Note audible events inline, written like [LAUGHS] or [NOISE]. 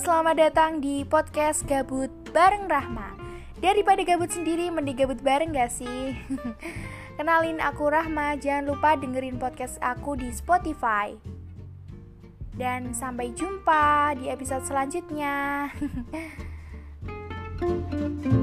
selamat datang di podcast Gabut bareng Rahma. Daripada gabut sendiri, mending gabut bareng gak sih? [LAUGHS] Kenalin aku Rahma, jangan lupa dengerin podcast aku di Spotify. Dan sampai jumpa di episode selanjutnya. [LAUGHS]